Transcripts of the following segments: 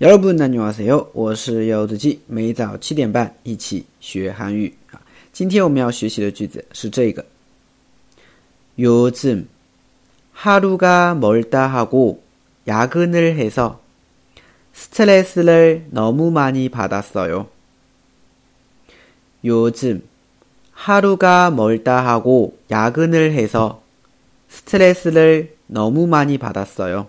여러분 안녕하세요. 我是柚子鸡每早七点半一起学韩语啊今天我们要学习的句子是这个요즘 하루가 멀다 하고 야근을 해서 스트레스를 너무 많이 받았어요. 요즘 하루가 멀다 하고 야근을 해서 스트레스를 너무 많이 받았어요.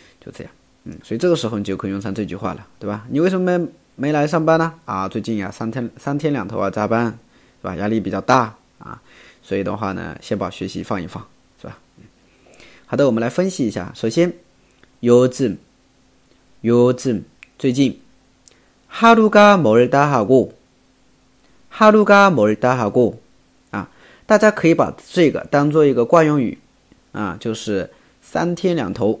就这样，嗯，所以这个时候你就可以用上这句话了，对吧？你为什么没没来上班呢？啊，最近呀，三天三天两头啊加班，对吧？压力比较大啊，所以的话呢，先把学习放一放，是吧？好的，我们来分析一下。首先，요즘요즘最近，하루가멀다하 고， 하루가멀다하 고， 啊，大家可以把这个当做一个惯用语啊，就是三天两头。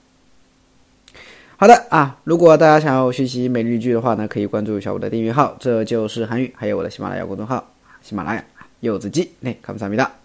好的啊，如果大家想要学习美日剧的话呢，可以关注一下我的订阅号，这就是韩语，还有我的喜马拉雅公众号喜马拉雅柚子鸡，那感谢大家。